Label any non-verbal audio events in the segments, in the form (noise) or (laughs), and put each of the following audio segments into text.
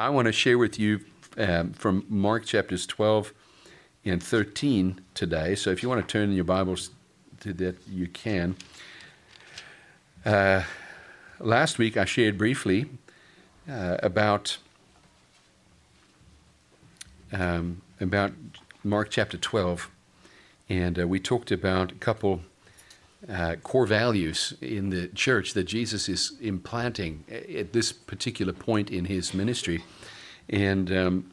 I want to share with you um, from Mark chapters 12 and 13 today. So if you want to turn your Bibles to that, you can. Uh, last week I shared briefly uh, about um, about Mark chapter 12, and uh, we talked about a couple uh, core values in the church that Jesus is implanting at this particular point in his ministry. And, um,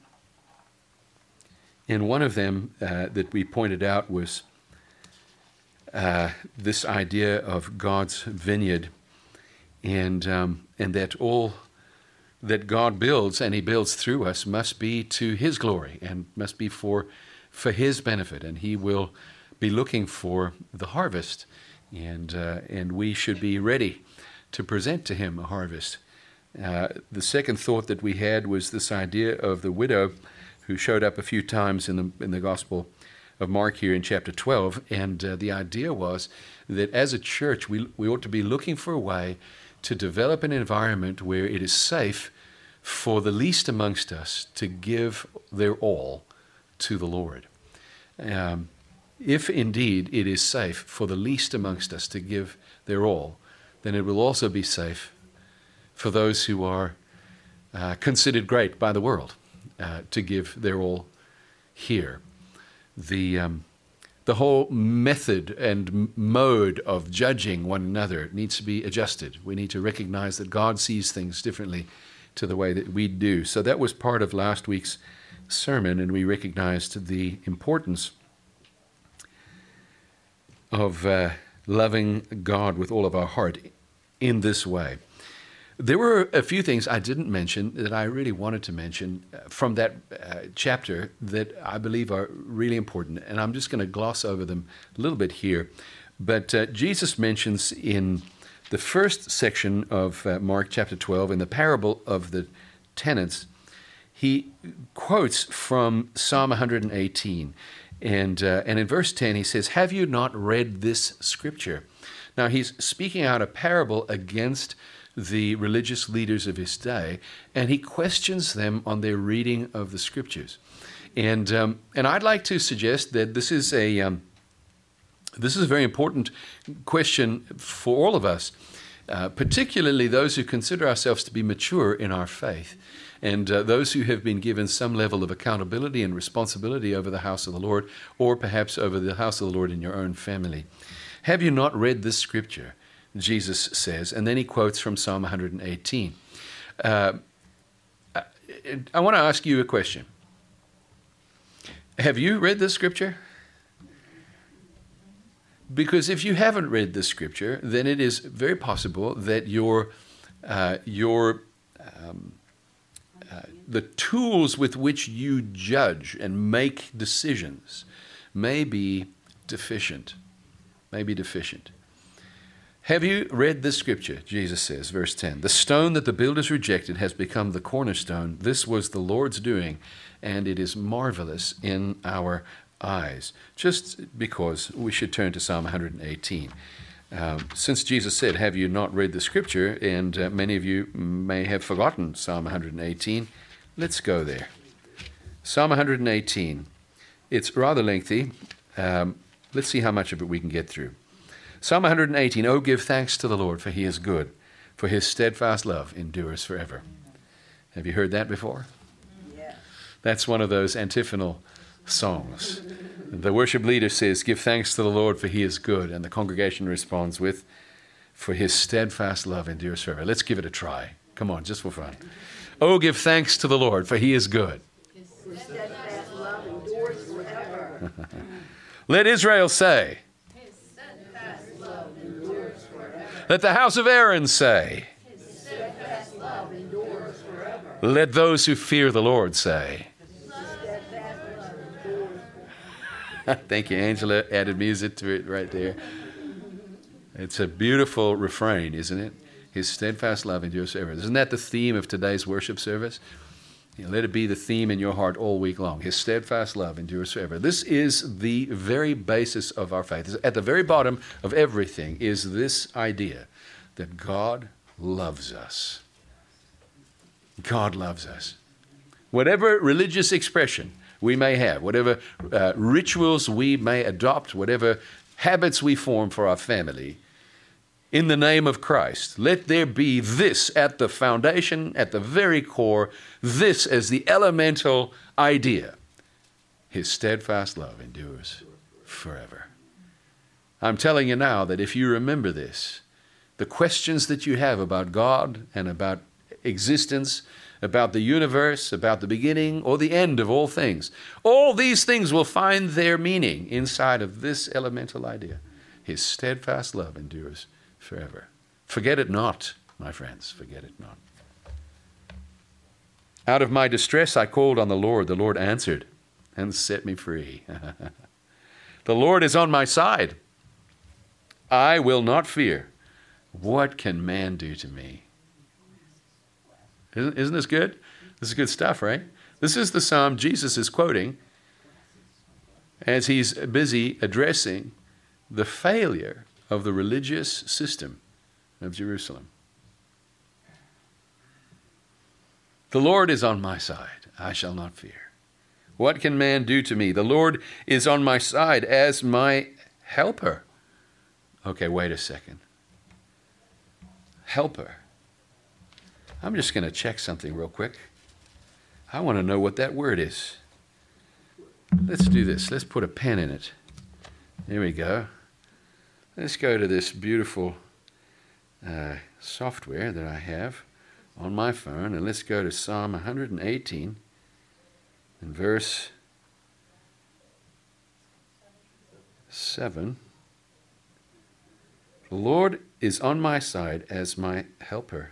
and one of them uh, that we pointed out was uh, this idea of God's vineyard and, um, and that all that God builds and He builds through us must be to His glory and must be for, for His benefit. And He will be looking for the harvest and, uh, and we should be ready to present to him a harvest. Uh, the second thought that we had was this idea of the widow who showed up a few times in the, in the Gospel of Mark here in chapter 12. And uh, the idea was that as a church, we, we ought to be looking for a way to develop an environment where it is safe for the least amongst us to give their all to the Lord. Um, if indeed it is safe for the least amongst us to give their all, then it will also be safe for those who are uh, considered great by the world uh, to give their all here. The, um, the whole method and mode of judging one another needs to be adjusted. We need to recognize that God sees things differently to the way that we do. So that was part of last week's sermon, and we recognized the importance of uh, loving God with all of our heart in this way. There were a few things I didn't mention that I really wanted to mention uh, from that uh, chapter that I believe are really important, and I'm just going to gloss over them a little bit here. But uh, Jesus mentions in the first section of uh, Mark chapter 12, in the parable of the tenants, he quotes from Psalm 118. And, uh, and in verse 10, he says, Have you not read this scripture? Now, he's speaking out a parable against the religious leaders of his day, and he questions them on their reading of the scriptures. And, um, and I'd like to suggest that this is a, um, this is a very important question for all of us, uh, particularly those who consider ourselves to be mature in our faith and uh, those who have been given some level of accountability and responsibility over the house of the Lord, or perhaps over the house of the Lord in your own family. Have you not read this scripture? Jesus says, and then he quotes from Psalm 118. Uh, I want to ask you a question. Have you read this scripture? Because if you haven't read this scripture, then it is very possible that your, uh, your um, Uh, the tools with which you judge and make decisions may be deficient. May be deficient. Have you read this scripture? Jesus says, verse 10 The stone that the builders rejected has become the cornerstone. This was the Lord's doing, and it is marvelous in our eyes. Just because we should turn to Psalm 118. Um, since Jesus said, Have you not read the scripture? And uh, many of you may have forgotten Psalm 118. Let's go there. Psalm 118. It's rather lengthy. Um, let's see how much of it we can get through. Psalm 118 Oh, give thanks to the Lord, for he is good, for his steadfast love endures forever. Have you heard that before? Yeah. That's one of those antiphonal songs. The worship leader says, Give thanks to the Lord, for he is good. And the congregation responds with, For his steadfast love endures forever. Let's give it a try. Come on, just for fun. Oh, give thanks to the Lord, for he is good. (laughs) Let Israel say, Let the house of Aaron say, Let those who fear the Lord say, (laughs) Thank you, Angela. Added music to it right there. It's a beautiful refrain, isn't it? His steadfast love endures forever. Isn't that the theme of today's worship service? You know, let it be the theme in your heart all week long. His steadfast love endures forever. This is the very basis of our faith. At the very bottom of everything is this idea that God loves us. God loves us. whatever religious expression we may have, whatever uh, rituals we may adopt, whatever habits we form for our family, in the name of Christ, let there be this at the foundation, at the very core, this as the elemental idea. His steadfast love endures forever. I'm telling you now that if you remember this, the questions that you have about God and about existence, about the universe, about the beginning or the end of all things. All these things will find their meaning inside of this elemental idea. His steadfast love endures forever. Forget it not, my friends, forget it not. Out of my distress I called on the Lord. The Lord answered and set me free. (laughs) the Lord is on my side. I will not fear. What can man do to me? Isn't, isn't this good? This is good stuff, right? This is the psalm Jesus is quoting as he's busy addressing the failure of the religious system of Jerusalem. The Lord is on my side. I shall not fear. What can man do to me? The Lord is on my side as my helper. Okay, wait a second. Helper. I'm just going to check something real quick. I want to know what that word is. Let's do this. Let's put a pen in it. There we go. Let's go to this beautiful uh, software that I have on my phone and let's go to Psalm 118 and verse 7. The Lord is on my side as my helper.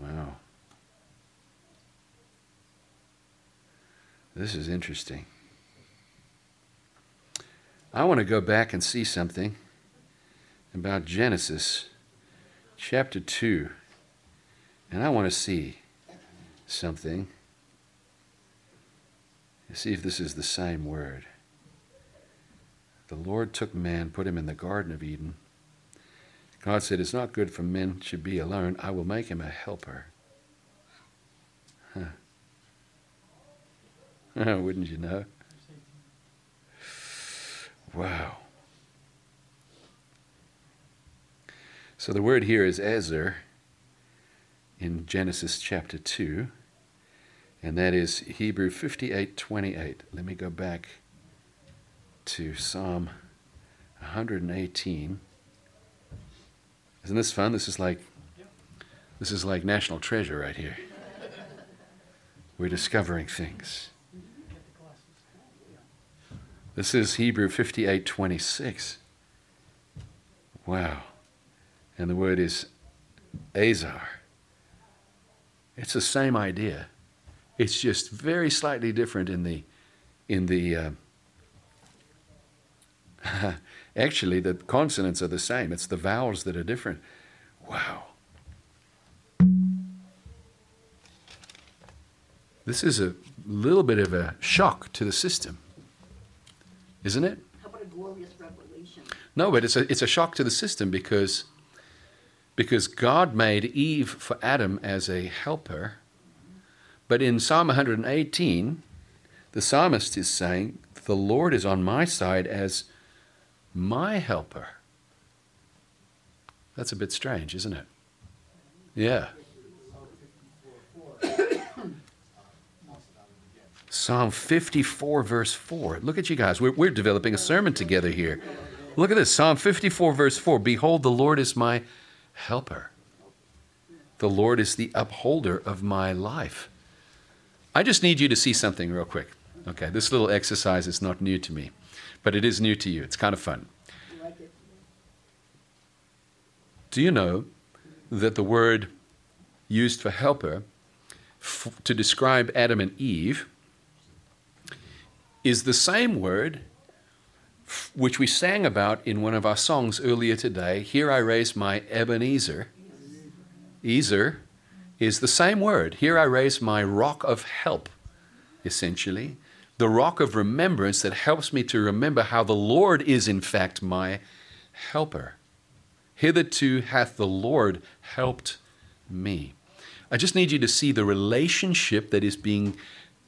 Wow. This is interesting. I want to go back and see something about Genesis chapter 2. And I want to see something. See if this is the same word. The Lord took man, put him in the Garden of Eden God said, It's not good for men should be alone. I will make him a helper. Huh. (laughs) Wouldn't you know? Wow. So the word here is Ezer in Genesis chapter 2, and that is Hebrew 58:28. Let me go back to Psalm 118. Isn't this fun? This is like this is like national treasure right here. We're discovering things. This is Hebrew 58:26. Wow. And the word is azar. It's the same idea. It's just very slightly different in the in the uh, (laughs) Actually, the consonants are the same, it's the vowels that are different. Wow. This is a little bit of a shock to the system, isn't it? How about a glorious revelation? No, but it's a, it's a shock to the system because, because God made Eve for Adam as a helper. But in Psalm 118, the psalmist is saying, The Lord is on my side as my helper. That's a bit strange, isn't it? Yeah. Psalm 54, verse 4. Look at you guys. We're, we're developing a sermon together here. Look at this Psalm 54, verse 4. Behold, the Lord is my helper. The Lord is the upholder of my life. I just need you to see something real quick. Okay, this little exercise is not new to me but it is new to you. It's kind of fun. Do you know that the word used for helper f- to describe Adam and Eve is the same word f- which we sang about in one of our songs earlier today? Here I raise my Ebenezer. Ezer is the same word. Here I raise my rock of help, essentially the rock of remembrance that helps me to remember how the Lord is, in fact, my helper. Hitherto hath the Lord helped me. I just need you to see the relationship that is being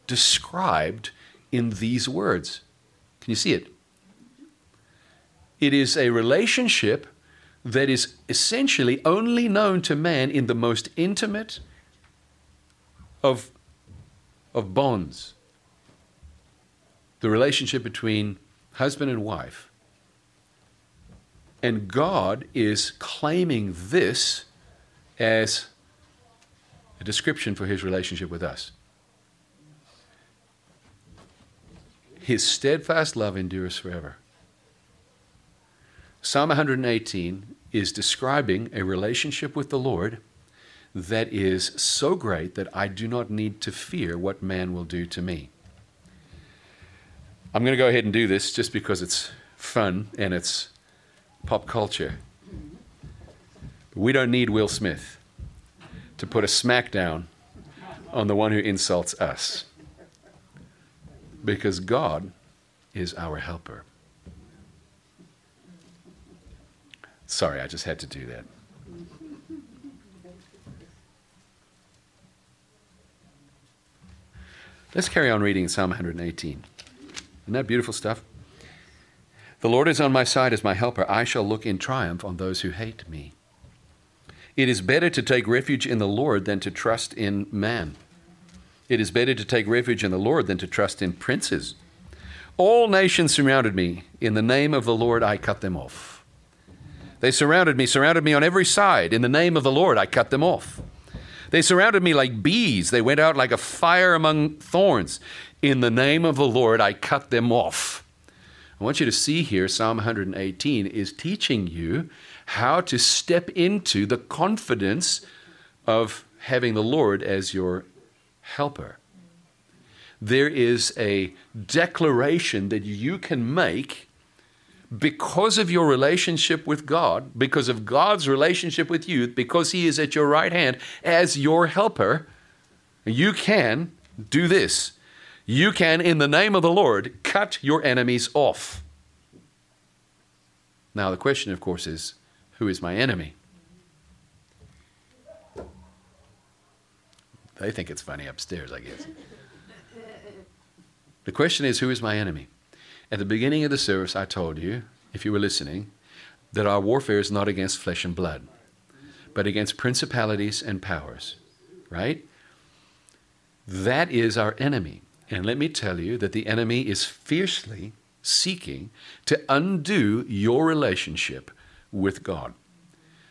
described in these words. Can you see it? It is a relationship that is essentially only known to man in the most intimate of, of bonds. The relationship between husband and wife. And God is claiming this as a description for his relationship with us. His steadfast love endures forever. Psalm 118 is describing a relationship with the Lord that is so great that I do not need to fear what man will do to me. I'm going to go ahead and do this just because it's fun and it's pop culture. We don't need Will Smith to put a smackdown on the one who insults us because God is our helper. Sorry, I just had to do that. Let's carry on reading Psalm 118. Isn't that beautiful stuff? The Lord is on my side as my helper. I shall look in triumph on those who hate me. It is better to take refuge in the Lord than to trust in man. It is better to take refuge in the Lord than to trust in princes. All nations surrounded me. In the name of the Lord, I cut them off. They surrounded me, surrounded me on every side. In the name of the Lord, I cut them off. They surrounded me like bees. They went out like a fire among thorns. In the name of the Lord, I cut them off. I want you to see here, Psalm 118 is teaching you how to step into the confidence of having the Lord as your helper. There is a declaration that you can make because of your relationship with God, because of God's relationship with you, because He is at your right hand as your helper, you can do this. You can, in the name of the Lord, cut your enemies off. Now, the question, of course, is who is my enemy? They think it's funny upstairs, I guess. The question is who is my enemy? At the beginning of the service, I told you, if you were listening, that our warfare is not against flesh and blood, but against principalities and powers, right? That is our enemy. And let me tell you that the enemy is fiercely seeking to undo your relationship with God.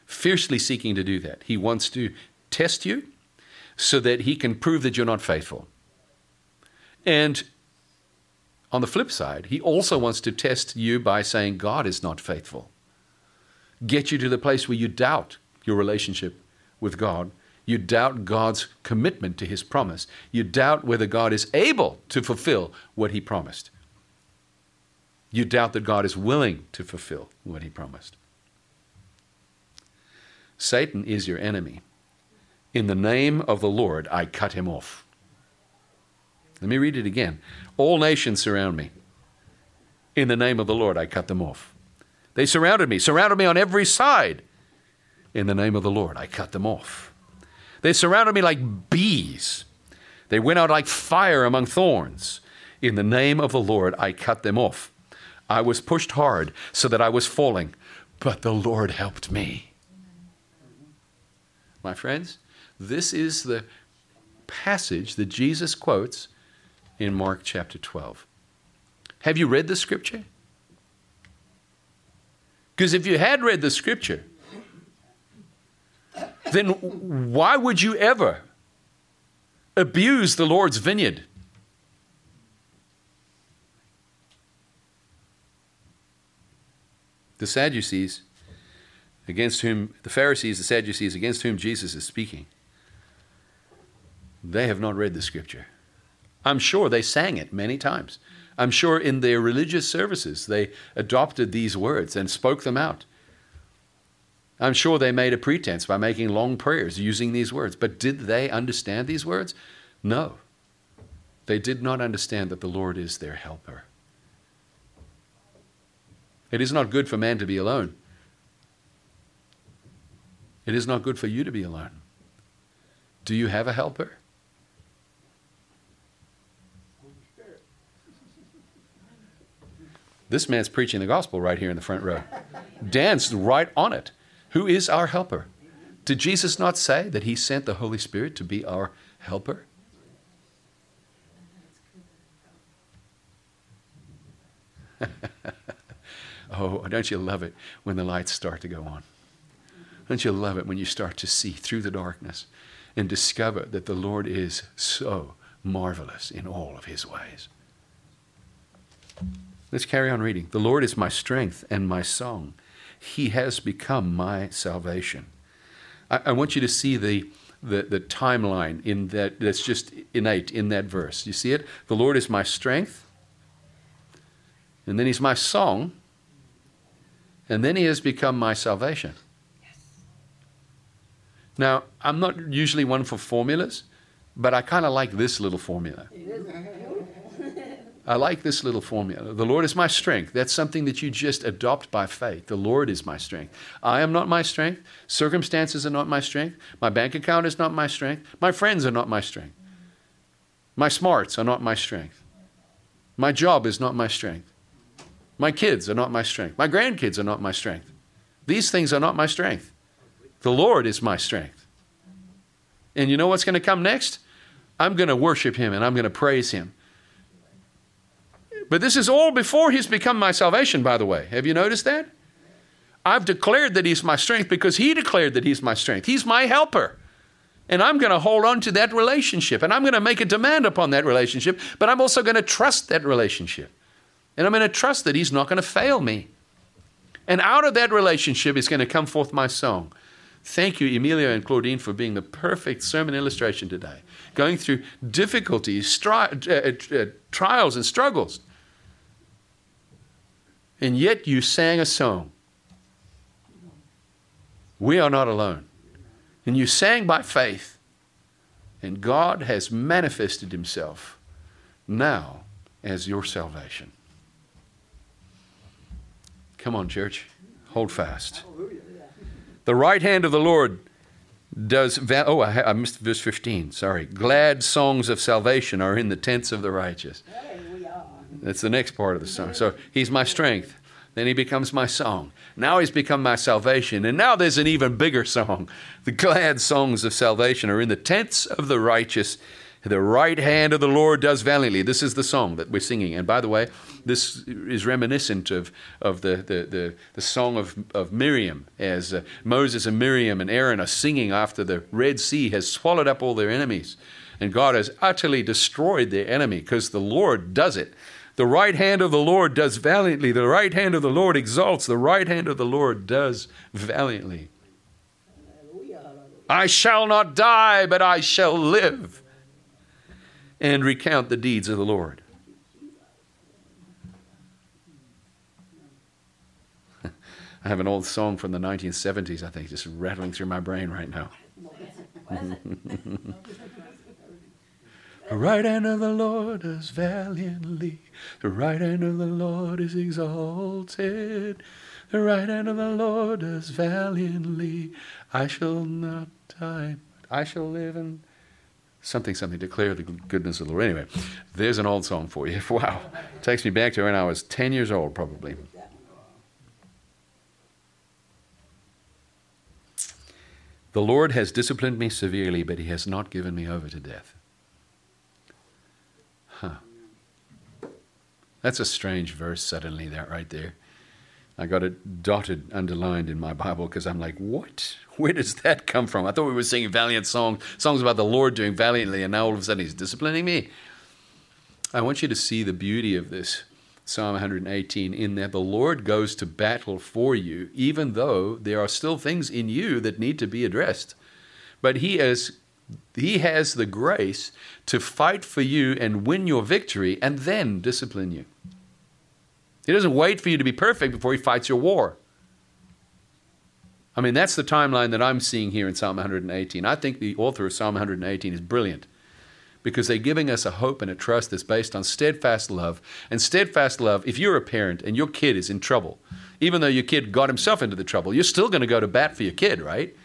Fiercely seeking to do that. He wants to test you so that he can prove that you're not faithful. And on the flip side, he also wants to test you by saying God is not faithful. Get you to the place where you doubt your relationship with God. You doubt God's commitment to his promise. You doubt whether God is able to fulfill what he promised. You doubt that God is willing to fulfill what he promised. Satan is your enemy. In the name of the Lord, I cut him off. Let me read it again. All nations surround me. In the name of the Lord, I cut them off. They surrounded me, surrounded me on every side. In the name of the Lord, I cut them off. They surrounded me like bees. They went out like fire among thorns. In the name of the Lord, I cut them off. I was pushed hard so that I was falling, but the Lord helped me. My friends, this is the passage that Jesus quotes in Mark chapter 12. Have you read the scripture? Because if you had read the scripture, then why would you ever abuse the Lord's vineyard? The Sadducees, against whom, the Pharisees, the Sadducees, against whom Jesus is speaking, they have not read the scripture. I'm sure they sang it many times. I'm sure in their religious services they adopted these words and spoke them out. I'm sure they made a pretense by making long prayers using these words. But did they understand these words? No. They did not understand that the Lord is their helper. It is not good for man to be alone. It is not good for you to be alone. Do you have a helper? This man's preaching the gospel right here in the front row. Dan's right on it. Who is our helper? Did Jesus not say that he sent the Holy Spirit to be our helper? (laughs) oh, don't you love it when the lights start to go on? Don't you love it when you start to see through the darkness and discover that the Lord is so marvelous in all of his ways? Let's carry on reading. The Lord is my strength and my song. He has become my salvation. I, I want you to see the, the, the timeline in that that's just innate in that verse. You see it? The Lord is my strength, and then he's my song, and then he has become my salvation. Yes. Now, I'm not usually one for formulas, but I kind of like this little formula. (laughs) I like this little formula. The Lord is my strength. That's something that you just adopt by faith. The Lord is my strength. I am not my strength. Circumstances are not my strength. My bank account is not my strength. My friends are not my strength. My smarts are not my strength. My job is not my strength. My kids are not my strength. My grandkids are not my strength. These things are not my strength. The Lord is my strength. And you know what's going to come next? I'm going to worship Him and I'm going to praise Him. But this is all before he's become my salvation, by the way. Have you noticed that? I've declared that he's my strength because he declared that he's my strength. He's my helper. And I'm going to hold on to that relationship. And I'm going to make a demand upon that relationship. But I'm also going to trust that relationship. And I'm going to trust that he's not going to fail me. And out of that relationship is going to come forth my song. Thank you, Emilio and Claudine, for being the perfect sermon illustration today. Going through difficulties, stri- uh, uh, trials, and struggles and yet you sang a song. We are not alone. And you sang by faith, and God has manifested Himself now as your salvation. Come on, church, hold fast. The right hand of the Lord does. Va- oh, I, I, missed verse 15. Sorry. Glad songs of salvation are in the tents of the righteous. That's the next part of the song. So he's my strength. Then he becomes my song. Now he's become my salvation. And now there's an even bigger song. The glad songs of salvation are in the tents of the righteous. The right hand of the Lord does valiantly. This is the song that we're singing. And by the way, this is reminiscent of, of the, the, the, the song of, of Miriam, as uh, Moses and Miriam and Aaron are singing after the Red Sea has swallowed up all their enemies. And God has utterly destroyed their enemy because the Lord does it. The right hand of the Lord does valiantly. The right hand of the Lord exalts. The right hand of the Lord does valiantly. I shall not die, but I shall live and recount the deeds of the Lord. (laughs) I have an old song from the 1970s, I think, just rattling through my brain right now. (laughs) The right hand of the Lord does valiantly. The right hand of the Lord is exalted. The right hand of the Lord does valiantly. I shall not die, I shall live and something, something, declare the goodness of the Lord. Anyway, there's an old song for you. (laughs) Wow. Takes me back to when I was 10 years old, probably. The Lord has disciplined me severely, but he has not given me over to death. That's a strange verse, suddenly, that right there. I got it dotted, underlined in my Bible because I'm like, what? Where does that come from? I thought we were singing valiant songs, songs about the Lord doing valiantly, and now all of a sudden he's disciplining me. I want you to see the beauty of this Psalm 118 in that the Lord goes to battle for you, even though there are still things in you that need to be addressed. But he has he has the grace to fight for you and win your victory and then discipline you. He doesn't wait for you to be perfect before he fights your war. I mean, that's the timeline that I'm seeing here in Psalm 118. I think the author of Psalm 118 is brilliant because they're giving us a hope and a trust that's based on steadfast love. And steadfast love, if you're a parent and your kid is in trouble, even though your kid got himself into the trouble, you're still going to go to bat for your kid, right?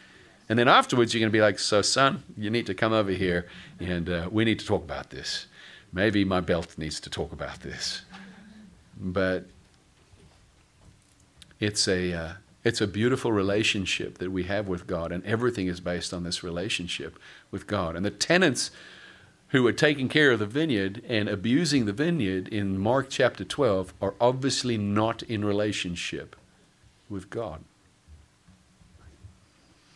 And then afterwards, you're going to be like, So, son, you need to come over here and uh, we need to talk about this. Maybe my belt needs to talk about this. But it's a, uh, it's a beautiful relationship that we have with God, and everything is based on this relationship with God. And the tenants who are taking care of the vineyard and abusing the vineyard in Mark chapter 12 are obviously not in relationship with God.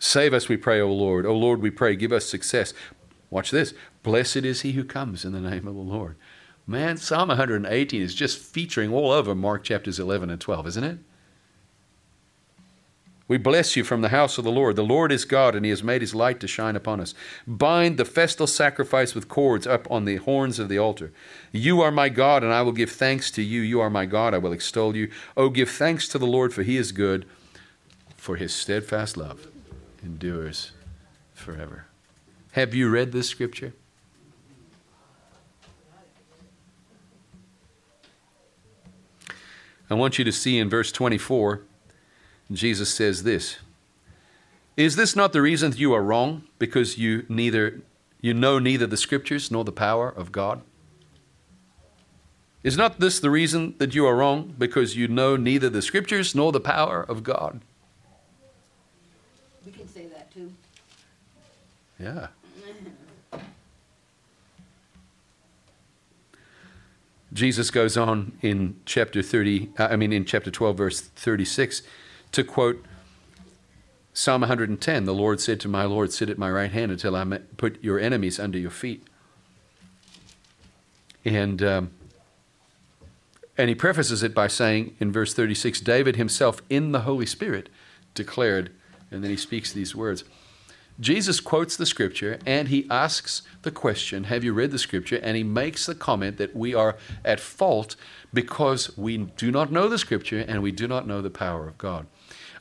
Save us, we pray, O Lord. O Lord, we pray, give us success. Watch this. Blessed is he who comes in the name of the Lord. Man, Psalm 118 is just featuring all over Mark chapters 11 and 12, isn't it? We bless you from the house of the Lord. The Lord is God, and he has made his light to shine upon us. Bind the festal sacrifice with cords up on the horns of the altar. You are my God, and I will give thanks to you. You are my God, I will extol you. Oh, give thanks to the Lord, for he is good, for his steadfast love endures forever. Have you read this scripture? I want you to see in verse 24, Jesus says this Is this not the reason that you are wrong? Because you neither you know neither the scriptures nor the power of God? Is not this the reason that you are wrong? Because you know neither the scriptures nor the power of God? We can say that too. Yeah. (laughs) Jesus goes on in chapter 30, uh, I mean, in chapter 12, verse 36, to quote Psalm 110 The Lord said to my Lord, Sit at my right hand until I put your enemies under your feet. And, um, and he prefaces it by saying in verse 36 David himself in the Holy Spirit declared, and then he speaks these words. Jesus quotes the scripture and he asks the question, Have you read the scripture? And he makes the comment that we are at fault because we do not know the scripture and we do not know the power of God.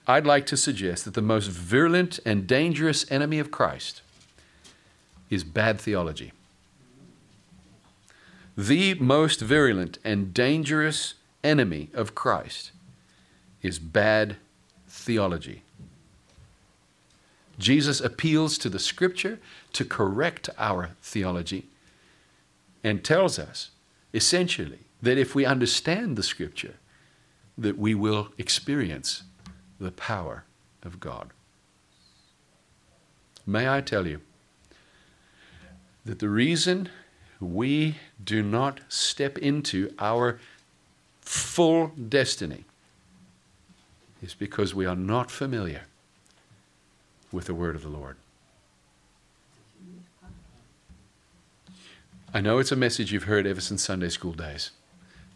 I'd like to suggest that the most virulent and dangerous enemy of Christ is bad theology. The most virulent and dangerous enemy of Christ is bad theology. Jesus appeals to the scripture to correct our theology and tells us essentially that if we understand the scripture that we will experience the power of God. May I tell you that the reason we do not step into our full destiny is because we are not familiar with the word of the Lord. I know it's a message you've heard ever since Sunday school days.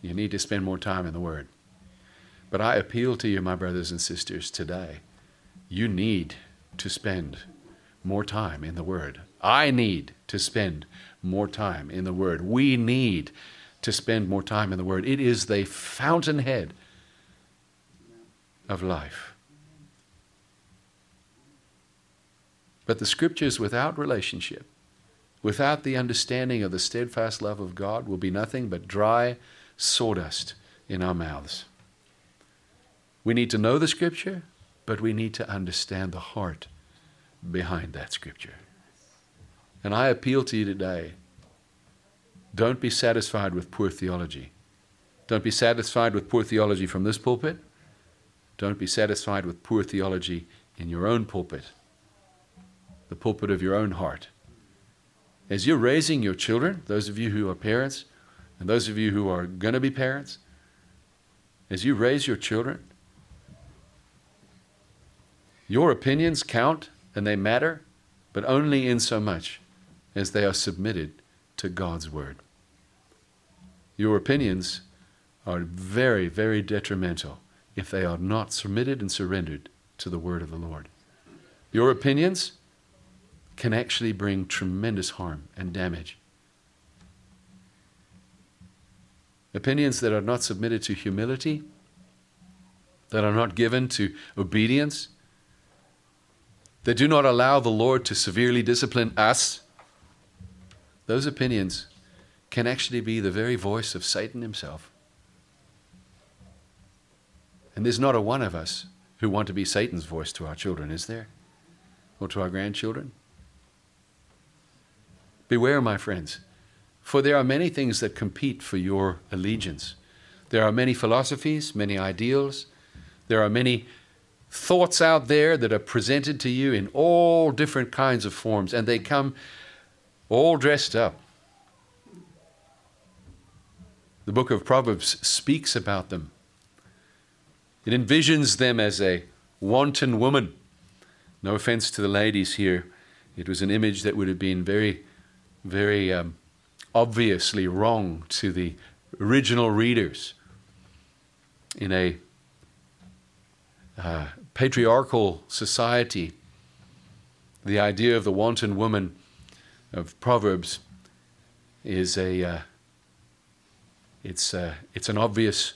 You need to spend more time in the Word. But I appeal to you, my brothers and sisters, today. You need to spend more time in the Word. I need to spend more time in the Word. We need to spend more time in the Word. It is the fountainhead of life. But the scriptures without relationship, without the understanding of the steadfast love of God, will be nothing but dry sawdust in our mouths. We need to know the scripture, but we need to understand the heart behind that scripture. And I appeal to you today don't be satisfied with poor theology. Don't be satisfied with poor theology from this pulpit. Don't be satisfied with poor theology in your own pulpit the pulpit of your own heart. As you're raising your children, those of you who are parents, and those of you who are going to be parents, as you raise your children, your opinions count and they matter, but only in so much as they are submitted to God's Word. Your opinions are very, very detrimental if they are not submitted and surrendered to the word of the Lord. Your opinions can actually bring tremendous harm and damage. Opinions that are not submitted to humility, that are not given to obedience, that do not allow the Lord to severely discipline us, those opinions can actually be the very voice of Satan himself. And there's not a one of us who want to be Satan's voice to our children, is there? Or to our grandchildren? Beware, my friends, for there are many things that compete for your allegiance. There are many philosophies, many ideals, there are many thoughts out there that are presented to you in all different kinds of forms, and they come all dressed up. The book of Proverbs speaks about them. It envisions them as a wanton woman. No offense to the ladies here. It was an image that would have been very, very um, obviously wrong to the original readers. In a uh, patriarchal society, the idea of the wanton woman of Proverbs is a uh, it's uh, it's an obvious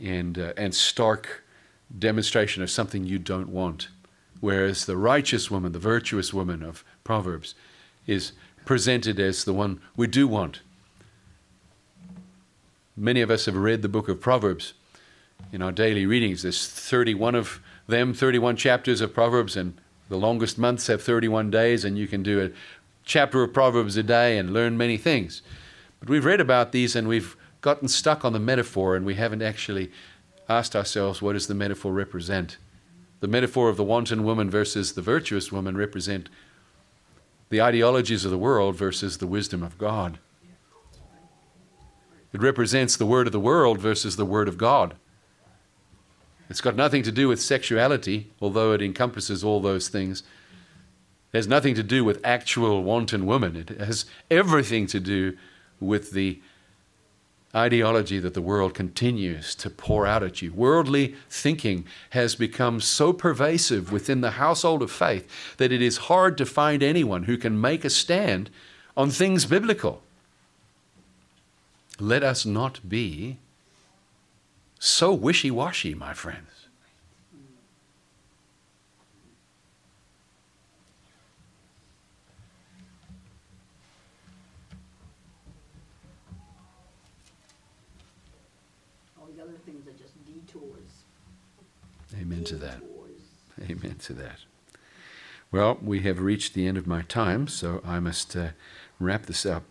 and uh, and stark demonstration of something you don't want, whereas the righteous woman, the virtuous woman of Proverbs, is presented as the one we do want. Many of us have read the book of Proverbs in our daily readings. There's 31 of them, 31 chapters of Proverbs, and the longest months have 31 days, and you can do a chapter of Proverbs a day and learn many things. But we've read about these and we've gotten stuck on the metaphor and we haven't actually asked ourselves what does the metaphor represent? The metaphor of the wanton woman versus the virtuous woman represent the ideologies of the world versus the wisdom of God. It represents the word of the world versus the word of God. It's got nothing to do with sexuality, although it encompasses all those things. It has nothing to do with actual wanton women. It has everything to do with the ideology that the world continues to pour out at you. Worldly thinking has become so pervasive within the household of faith that it is hard to find anyone who can make a stand on things biblical. Let us not be so wishy washy, my friends. All the other things are just detours. Amen to that. Amen to that. Well, we have reached the end of my time, so I must uh, wrap this up.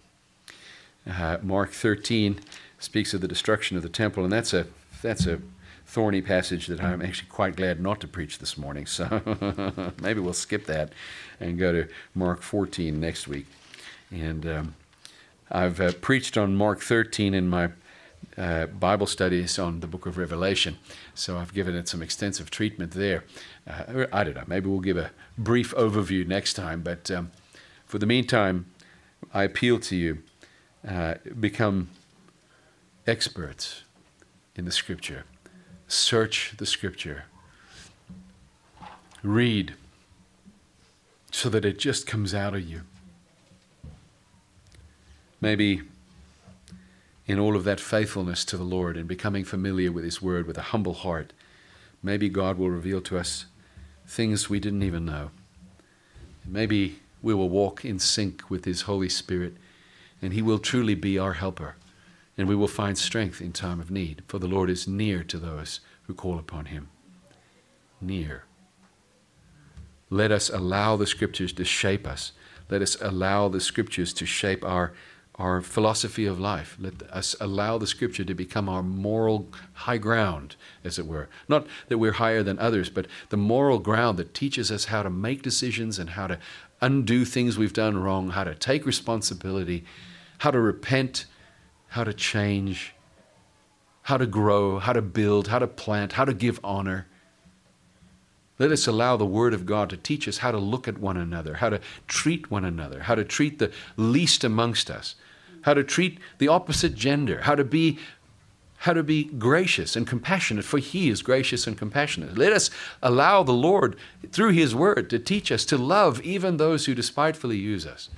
Uh, Mark 13 speaks of the destruction of the temple, and that's a that's a thorny passage that I'm actually quite glad not to preach this morning. So (laughs) maybe we'll skip that and go to Mark 14 next week. And um, I've uh, preached on Mark 13 in my uh, Bible studies on the book of Revelation. So I've given it some extensive treatment there. Uh, I don't know, maybe we'll give a brief overview next time. But um, for the meantime, I appeal to you uh, become experts in the Scripture. Search the Scripture. Read so that it just comes out of you. Maybe in all of that faithfulness to the Lord and becoming familiar with His Word with a humble heart, maybe God will reveal to us things we didn't even know. Maybe we will walk in sync with His Holy Spirit and He will truly be our helper and we will find strength in time of need, for the Lord is near to those who call upon Him. Near. Let us allow the Scriptures to shape us. Let us allow the Scriptures to shape our our philosophy of life. Let us allow the scripture to become our moral high ground, as it were. Not that we're higher than others, but the moral ground that teaches us how to make decisions and how to undo things we've done wrong, how to take responsibility, how to repent, how to change, how to grow, how to build, how to plant, how to give honor. Let us allow the Word of God to teach us how to look at one another, how to treat one another, how to treat the least amongst us, how to treat the opposite gender, how to be how to be gracious and compassionate, for He is gracious and compassionate. Let us allow the Lord, through His Word, to teach us to love even those who despitefully use us.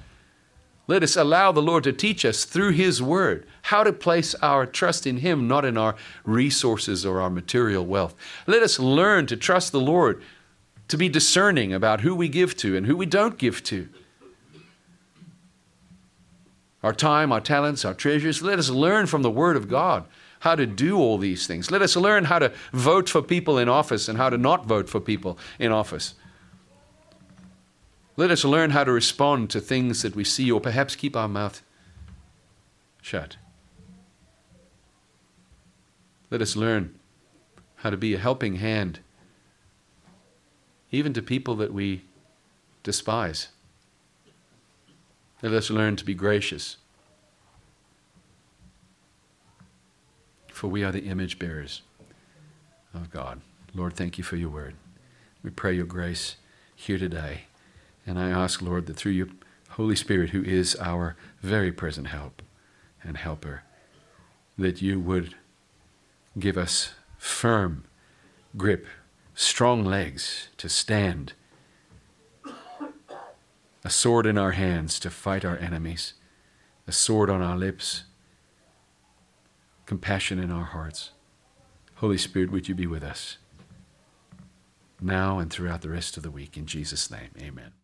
Let us allow the Lord to teach us through His Word how to place our trust in Him, not in our resources or our material wealth. Let us learn to trust the Lord, to be discerning about who we give to and who we don't give to. Our time, our talents, our treasures. Let us learn from the Word of God how to do all these things. Let us learn how to vote for people in office and how to not vote for people in office. Let us learn how to respond to things that we see, or perhaps keep our mouth shut. Let us learn how to be a helping hand, even to people that we despise. Let us learn to be gracious for we are the image bearers of God. Lord, thank you for your word. We pray your grace here today. And I ask, Lord, that through your Holy Spirit, who is our very present help and helper, that you would give us firm grip, strong legs to stand, a sword in our hands to fight our enemies, a sword on our lips compassion in our hearts. Holy Spirit, would you be with us now and throughout the rest of the week? In Jesus' name, amen.